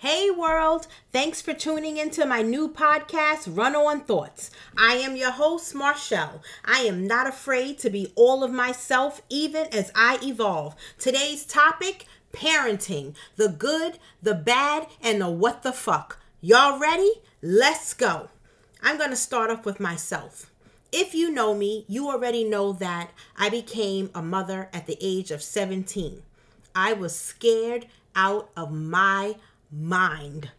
Hey world, thanks for tuning into my new podcast, Run On Thoughts. I am your host, Marshall. I am not afraid to be all of myself, even as I evolve. Today's topic parenting the good, the bad, and the what the fuck. Y'all ready? Let's go. I'm going to start off with myself. If you know me, you already know that I became a mother at the age of 17. I was scared out of my mind.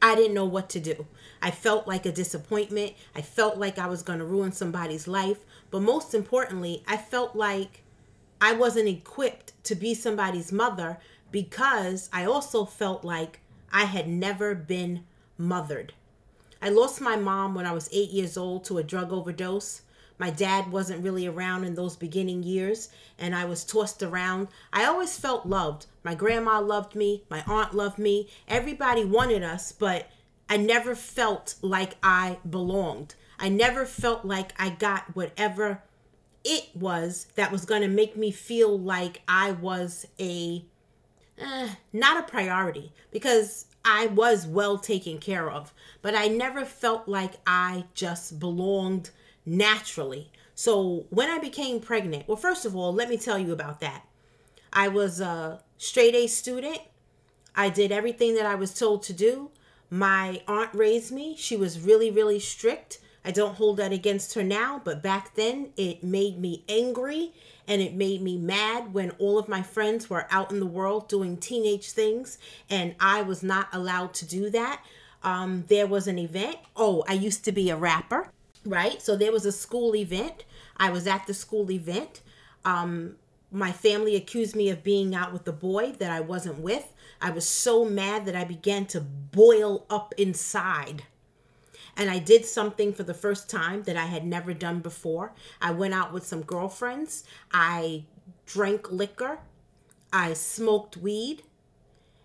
I didn't know what to do. I felt like a disappointment. I felt like I was going to ruin somebody's life. But most importantly, I felt like I wasn't equipped to be somebody's mother because I also felt like I had never been mothered. I lost my mom when I was eight years old to a drug overdose. My dad wasn't really around in those beginning years, and I was tossed around. I always felt loved. My grandma loved me, my aunt loved me, everybody wanted us, but I never felt like I belonged. I never felt like I got whatever it was that was going to make me feel like I was a eh, not a priority because I was well taken care of, but I never felt like I just belonged naturally. So when I became pregnant, well, first of all, let me tell you about that. I was a straight A student. I did everything that I was told to do. My aunt raised me. She was really, really strict. I don't hold that against her now, but back then it made me angry and it made me mad when all of my friends were out in the world doing teenage things and I was not allowed to do that. Um, there was an event. Oh, I used to be a rapper right? So there was a school event. I was at the school event. Um, my family accused me of being out with the boy that I wasn't with. I was so mad that I began to boil up inside. And I did something for the first time that I had never done before. I went out with some girlfriends. I drank liquor. I smoked weed.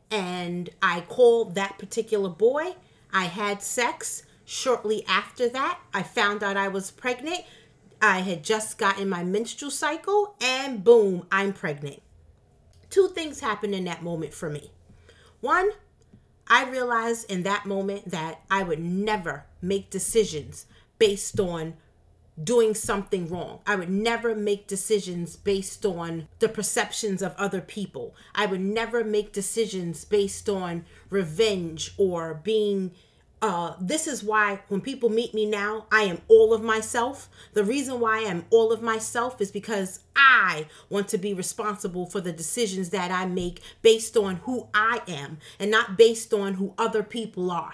And I called that particular boy. I had sex Shortly after that, I found out I was pregnant. I had just gotten my menstrual cycle, and boom, I'm pregnant. Two things happened in that moment for me. One, I realized in that moment that I would never make decisions based on doing something wrong. I would never make decisions based on the perceptions of other people. I would never make decisions based on revenge or being uh, this is why when people meet me now, I am all of myself. The reason why I'm all of myself is because I want to be responsible for the decisions that I make based on who I am and not based on who other people are.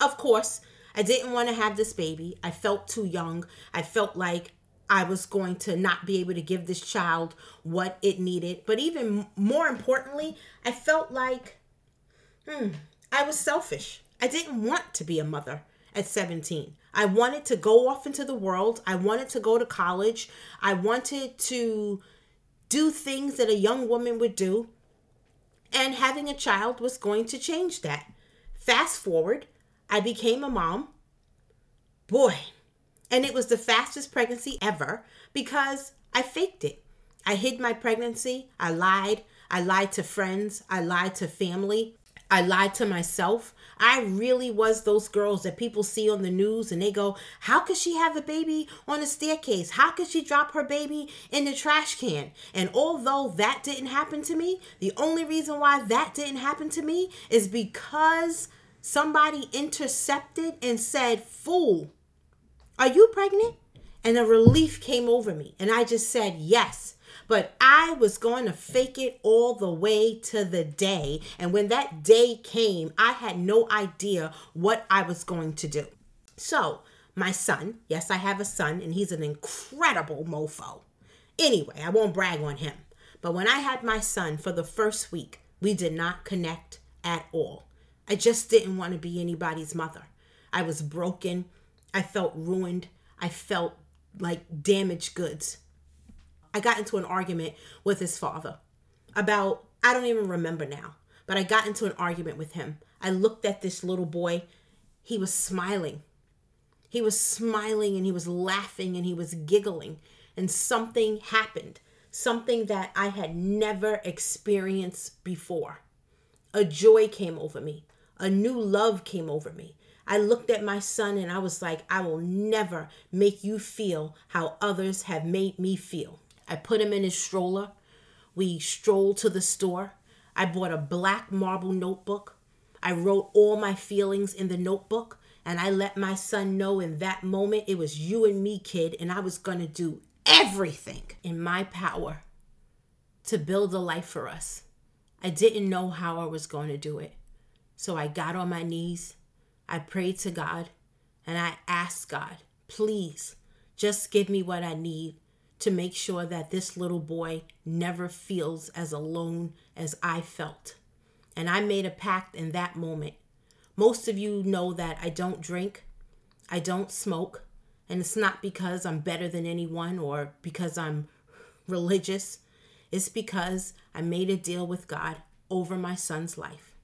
Of course, I didn't want to have this baby. I felt too young. I felt like I was going to not be able to give this child what it needed. But even more importantly, I felt like hmm, I was selfish. I didn't want to be a mother at 17. I wanted to go off into the world. I wanted to go to college. I wanted to do things that a young woman would do. And having a child was going to change that. Fast forward, I became a mom. Boy, and it was the fastest pregnancy ever because I faked it. I hid my pregnancy. I lied. I lied to friends. I lied to family. I lied to myself. I really was those girls that people see on the news and they go, How could she have a baby on a staircase? How could she drop her baby in the trash can? And although that didn't happen to me, the only reason why that didn't happen to me is because somebody intercepted and said, Fool, are you pregnant? And a relief came over me. And I just said, Yes. But I was going to fake it all the way to the day. And when that day came, I had no idea what I was going to do. So, my son, yes, I have a son, and he's an incredible mofo. Anyway, I won't brag on him. But when I had my son for the first week, we did not connect at all. I just didn't want to be anybody's mother. I was broken. I felt ruined. I felt like damaged goods. I got into an argument with his father about, I don't even remember now, but I got into an argument with him. I looked at this little boy. He was smiling. He was smiling and he was laughing and he was giggling. And something happened, something that I had never experienced before. A joy came over me, A new love came over me. I looked at my son and I was like, I will never make you feel how others have made me feel. I put him in his stroller. We strolled to the store. I bought a black marble notebook. I wrote all my feelings in the notebook. And I let my son know in that moment it was you and me, kid, and I was going to do everything in my power to build a life for us. I didn't know how I was going to do it. So I got on my knees, I prayed to God, and I asked God, please just give me what I need to make sure that this little boy never feels as alone as I felt. And I made a pact in that moment. Most of you know that I don't drink, I don't smoke, and it's not because I'm better than anyone or because I'm religious. It's because I made a deal with God over my son's life.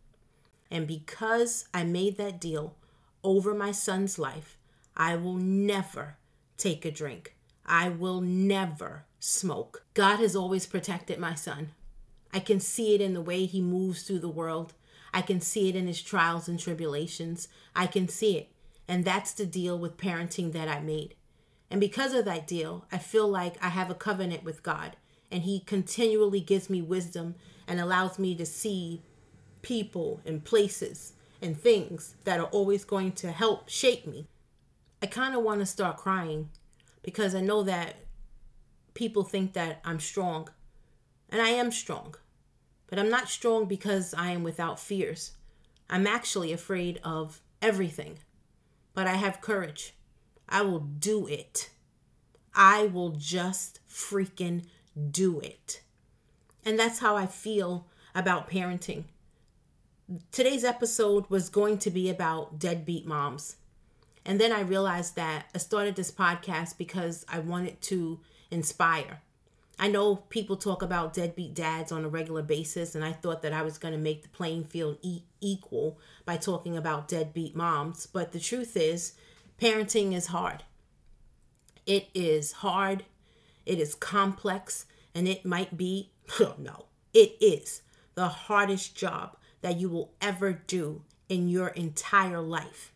And because I made that deal over my son's life, I will never take a drink. I will never smoke. God has always protected my son. I can see it in the way he moves through the world. I can see it in his trials and tribulations. I can see it. And that's the deal with parenting that I made. And because of that deal, I feel like I have a covenant with God. And He continually gives me wisdom and allows me to see people and places and things that are always going to help shape me. I kind of want to start crying because I know that people think that I'm strong. And I am strong. But I'm not strong because I am without fears. I'm actually afraid of everything. But I have courage. I will do it. I will just freaking do it. And that's how I feel about parenting. Today's episode was going to be about deadbeat moms. And then I realized that I started this podcast because I wanted to inspire. I know people talk about deadbeat dads on a regular basis, and I thought that I was going to make the playing field e- equal by talking about deadbeat moms. But the truth is, parenting is hard. It is hard, it is complex, and it might be, oh no, it is the hardest job that you will ever do in your entire life.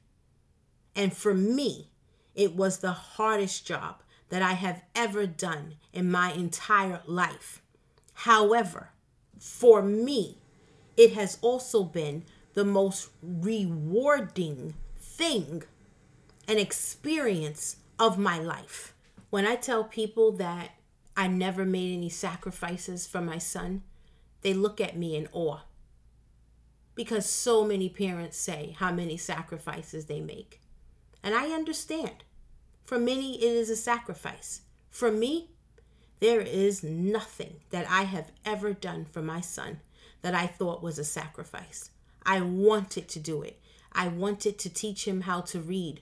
And for me, it was the hardest job that I have ever done in my entire life. However, for me, it has also been the most rewarding thing and experience of my life. When I tell people that I never made any sacrifices for my son, they look at me in awe. Because so many parents say how many sacrifices they make. And I understand. For many, it is a sacrifice. For me, there is nothing that I have ever done for my son that I thought was a sacrifice. I wanted to do it. I wanted to teach him how to read.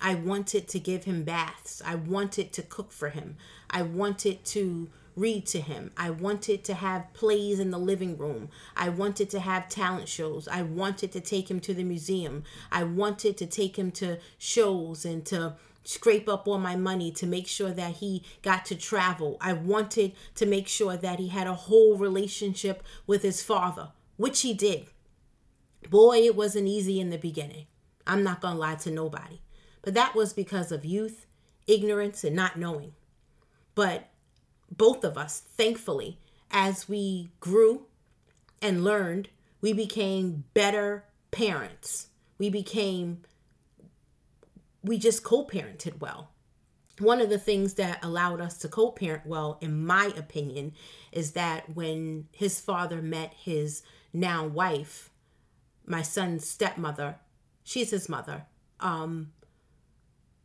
I wanted to give him baths. I wanted to cook for him. I wanted to read to him. I wanted to have plays in the living room. I wanted to have talent shows. I wanted to take him to the museum. I wanted to take him to shows and to scrape up all my money to make sure that he got to travel. I wanted to make sure that he had a whole relationship with his father, which he did. Boy, it wasn't easy in the beginning. I'm not going to lie to nobody. But that was because of youth, ignorance, and not knowing. But both of us, thankfully, as we grew and learned, we became better parents. We became, we just co parented well. One of the things that allowed us to co parent well, in my opinion, is that when his father met his now wife, my son's stepmother, she's his mother, um,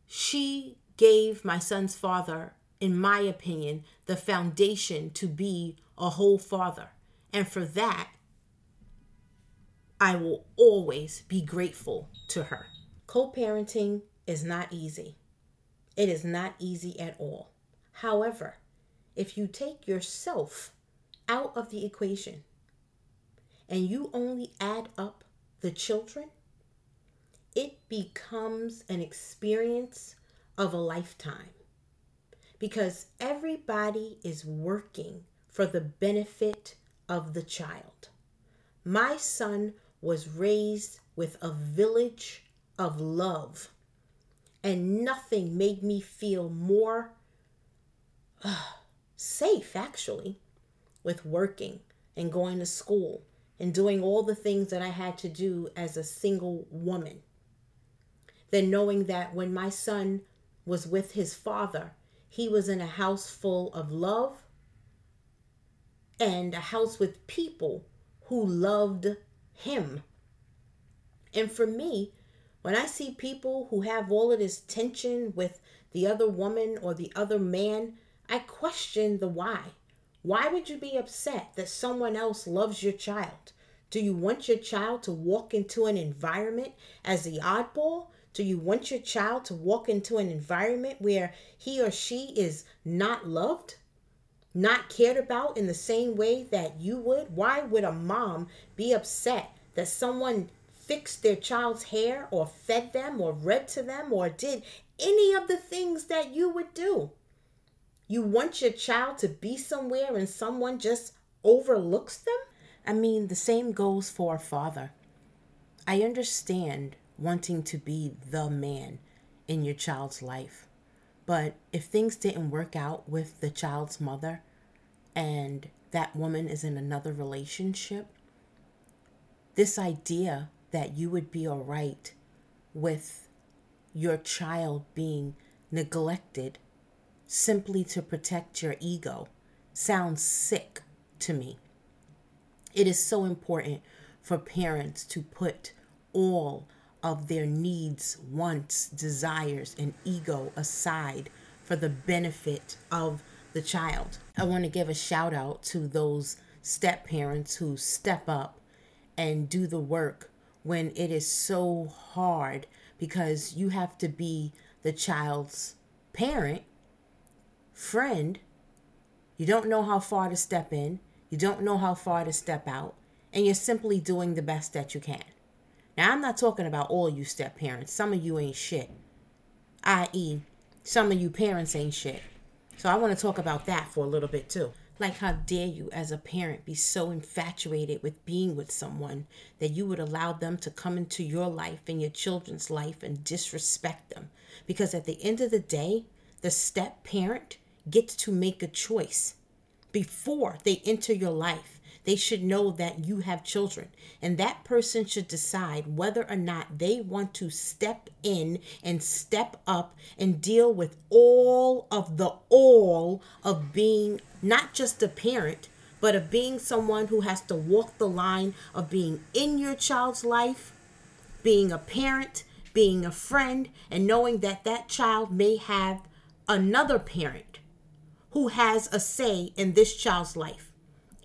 she gave my son's father, in my opinion, the foundation to be a whole father. And for that, I will always be grateful to her. Co parenting is not easy. It is not easy at all. However, if you take yourself out of the equation and you only add up the children, it becomes an experience of a lifetime because everybody is working for the benefit of the child. My son was raised with a village of love. And nothing made me feel more uh, safe, actually, with working and going to school and doing all the things that I had to do as a single woman than knowing that when my son was with his father, he was in a house full of love and a house with people who loved him. And for me, when I see people who have all of this tension with the other woman or the other man, I question the why. Why would you be upset that someone else loves your child? Do you want your child to walk into an environment as the oddball? Do you want your child to walk into an environment where he or she is not loved? Not cared about in the same way that you would? Why would a mom be upset that someone fixed their child's hair or fed them or read to them or did any of the things that you would do? You want your child to be somewhere and someone just overlooks them? I mean, the same goes for a father. I understand wanting to be the man in your child's life. But if things didn't work out with the child's mother and that woman is in another relationship, this idea that you would be all right with your child being neglected simply to protect your ego sounds sick to me. It is so important for parents to put all of their needs, wants, desires, and ego aside for the benefit of the child. I want to give a shout out to those step parents who step up and do the work when it is so hard because you have to be the child's parent friend, you don't know how far to step in, you don't know how far to step out, and you're simply doing the best that you can. Now, I'm not talking about all you step parents. Some of you ain't shit, i.e., some of you parents ain't shit. So I want to talk about that for a little bit too. Like, how dare you, as a parent, be so infatuated with being with someone that you would allow them to come into your life and your children's life and disrespect them? Because at the end of the day, the step parent gets to make a choice before they enter your life. They should know that you have children, and that person should decide whether or not they want to step in and step up and deal with all of the all of being not just a parent, but of being someone who has to walk the line of being in your child's life, being a parent, being a friend, and knowing that that child may have another parent who has a say in this child's life.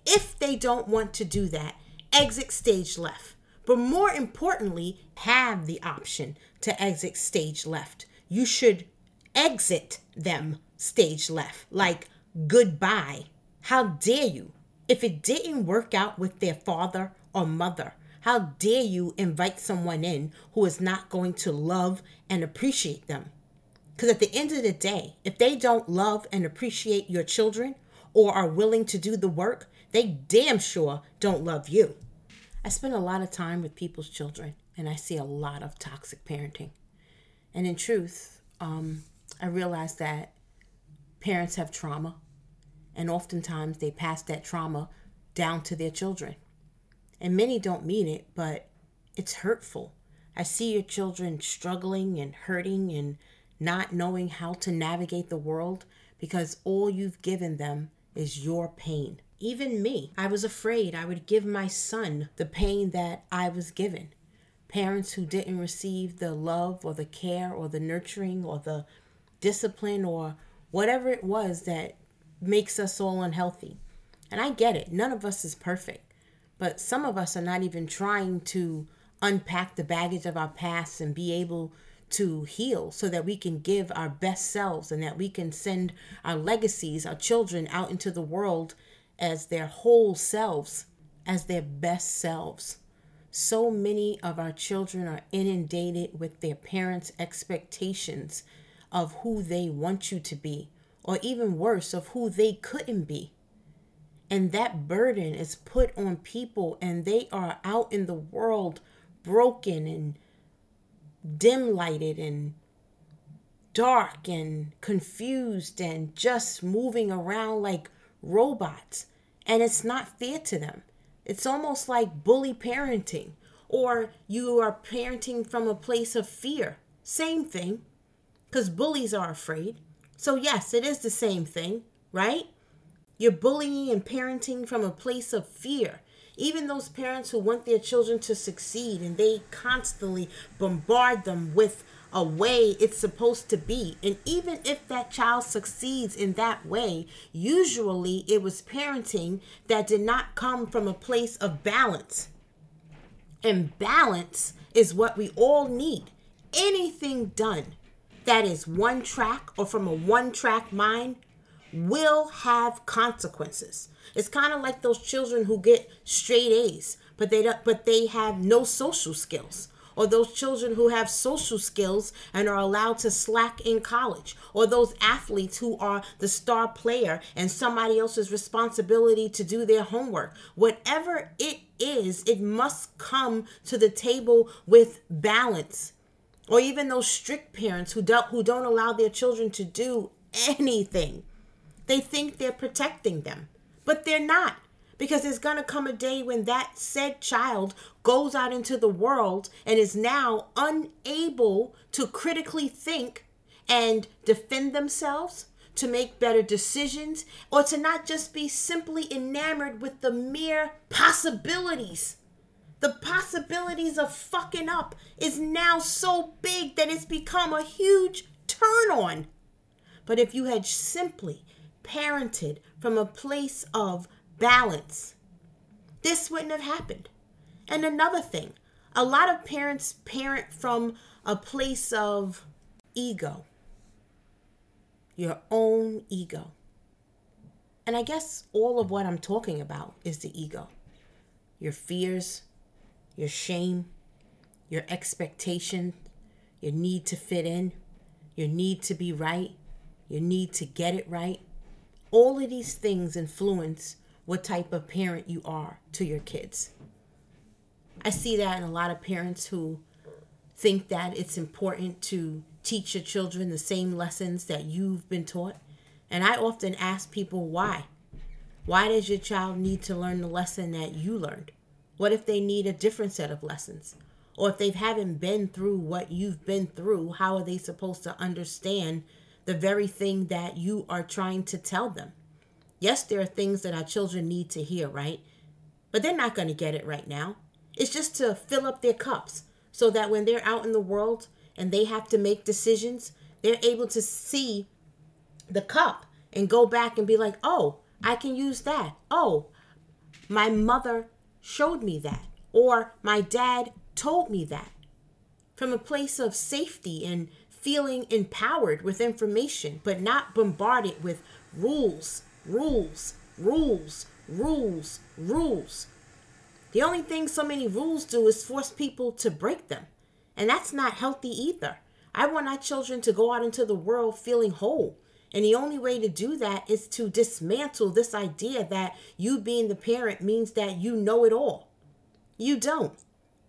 If they don't want to do that, exit stage left. But more importantly, have the option to exit stage left. You should exit them stage left, like goodbye. How dare you? If it didn't work out with their father or mother, how dare you invite someone in who is not going to love and appreciate them? Because at the end of the day, if they don't love and appreciate your children or are willing to do the work, they damn sure don't love you. I spend a lot of time with people's children and I see a lot of toxic parenting. And in truth, um, I realize that parents have trauma and oftentimes they pass that trauma down to their children. And many don't mean it, but it's hurtful. I see your children struggling and hurting and not knowing how to navigate the world because all you've given them is your pain. Even me, I was afraid I would give my son the pain that I was given. Parents who didn't receive the love or the care or the nurturing or the discipline or whatever it was that makes us all unhealthy. And I get it, none of us is perfect, but some of us are not even trying to unpack the baggage of our past and be able to heal so that we can give our best selves and that we can send our legacies, our children out into the world as their whole selves, as their best selves. So many of our children are inundated with their parents' expectations of who they want you to be, or even worse, of who they couldn't be. And that burden is put on people, and they are out in the world broken and dim lighted and dark and confused and just moving around like robots. And it's not fair to them. It's almost like bully parenting, or you are parenting from a place of fear. Same thing, because bullies are afraid. So, yes, it is the same thing, right? You're bullying and parenting from a place of fear. Even those parents who want their children to succeed and they constantly bombard them with a way it's supposed to be. And even if that child succeeds in that way, usually it was parenting that did not come from a place of balance. And balance is what we all need. Anything done that is one track or from a one track mind will have consequences. It's kind of like those children who get straight A's, but they don't, but they have no social skills. Or those children who have social skills and are allowed to slack in college. Or those athletes who are the star player and somebody else's responsibility to do their homework. Whatever it is, it must come to the table with balance. Or even those strict parents who don't who don't allow their children to do anything. They think they're protecting them, but they're not because there's going to come a day when that said child goes out into the world and is now unable to critically think and defend themselves, to make better decisions, or to not just be simply enamored with the mere possibilities. The possibilities of fucking up is now so big that it's become a huge turn on. But if you had simply parented from a place of balance, this wouldn't have happened. And another thing, a lot of parents parent from a place of ego, your own ego. And I guess all of what I'm talking about is the ego your fears, your shame, your expectation, your need to fit in, your need to be right, your need to get it right. All of these things influence what type of parent you are to your kids. I see that in a lot of parents who think that it's important to teach your children the same lessons that you've been taught. And I often ask people why. Why does your child need to learn the lesson that you learned? What if they need a different set of lessons? Or if they haven't been through what you've been through, how are they supposed to understand the very thing that you are trying to tell them? Yes, there are things that our children need to hear, right? But they're not going to get it right now. It's just to fill up their cups so that when they're out in the world and they have to make decisions, they're able to see the cup and go back and be like, oh, I can use that. Oh, my mother showed me that. Or my dad told me that. From a place of safety and feeling empowered with information, but not bombarded with rules rules, rules, rules, rules. The only thing so many rules do is force people to break them. And that's not healthy either. I want our children to go out into the world feeling whole. And the only way to do that is to dismantle this idea that you being the parent means that you know it all. You don't.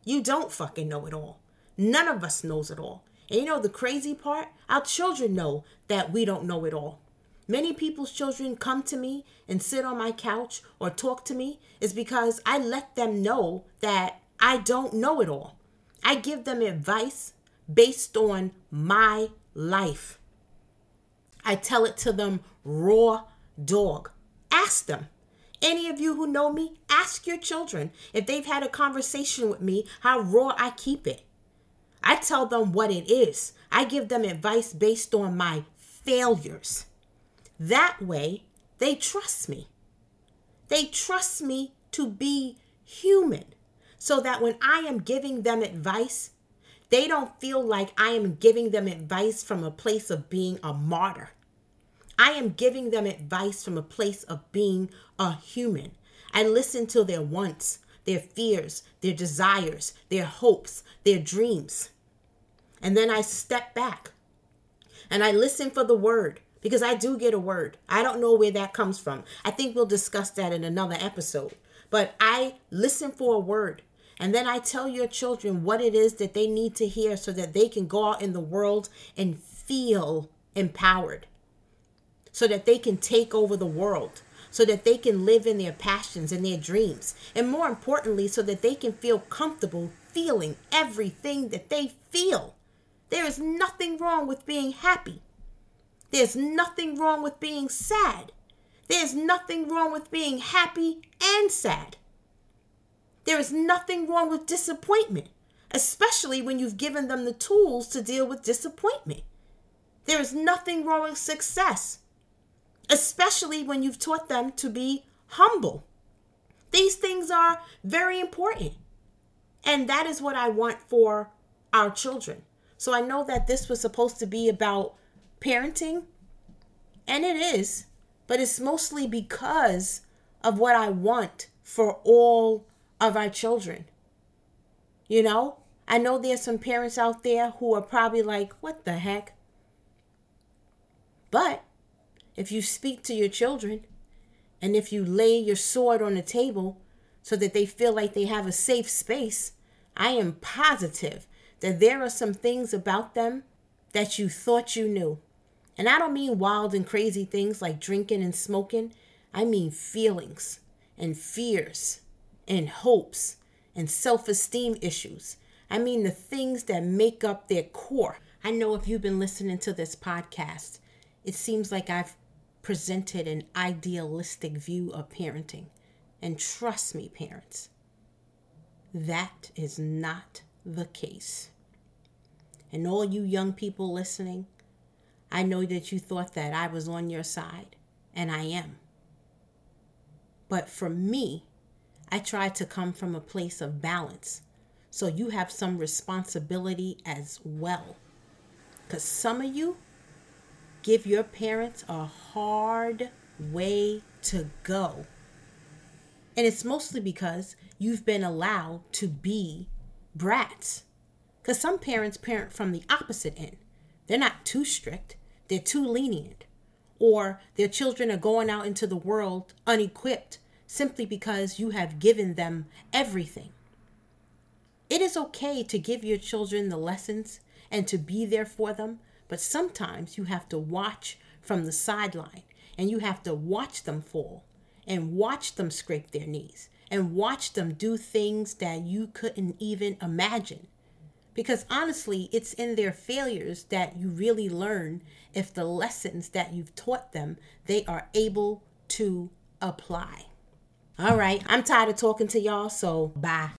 You don't fucking know it all. None of us knows it all. And you know the crazy part? Our children know that we don't know it all. Many people's children come to me and sit on my couch or talk to me is because I let them know that I don't know it all. I give them advice based on my life. I tell it to them raw dog. Ask them. Any of you who know me, ask your children if they've had a conversation with me how raw I keep it. I tell them what it is. I give them advice based on my failures. That way, they trust me. They trust me to be human so that when I am giving them advice, they don't feel like I am giving them advice from a place of being a martyr. I am giving them advice from a place of being a human. I listen to their wants, their fears, their desires, their hopes, their dreams. And then I step back and I listen for the word because I do get a word. I don't know where that comes from. I think we'll discuss that in another episode. But I listen for a word. And then I tell your children what it is that they need to hear so that they can go out in the world and feel empowered. So that they can take over the world. So that they can live in their passions and their dreams. And more importantly, so that they can feel comfortable feeling everything that they feel. There is nothing wrong with being happy. There's nothing wrong with being sad. There's nothing wrong with being happy and sad. There is nothing wrong with disappointment, especially when you've given them the tools to deal with disappointment. There is nothing wrong with success, especially when you've taught them to be humble. These things are very important. And that is what I want for our children. So I know that this was supposed to be about parenting, and it is, but it's mostly because of what I want for all of our children. You know, I know there's some parents out there who are probably like, what the heck? But if you speak to your children and if you lay your sword on the table so that they feel like they have a safe space, I am positive that there are some things about them that you thought you knew and I don't mean wild and crazy things like drinking and smoking. I mean feelings and fears and hopes and self esteem issues. I mean the things that make up their core. I know if you've been listening to this podcast, it seems like I've presented an idealistic view of parenting. And trust me, parents, that is not the case. And all you young people listening, I know that you thought that I was on your side, and I am. But for me, I try to come from a place of balance. So you have some responsibility as well. Because some of you give your parents a hard way to go. And it's mostly because you've been allowed to be brats. Because some parents parent from the opposite end. They're not too strict, they're too lenient, or their children are going out into the world unequipped simply because you have given them everything. It is okay to give your children the lessons and to be there for them, but sometimes you have to watch from the sideline and you have to watch them fall and watch them scrape their knees and watch them do things that you couldn't even imagine because honestly, it's in their failures that you really learn if the lessons that you've taught them, they are able to apply. All right, I'm tired of talking to y'all, so bye.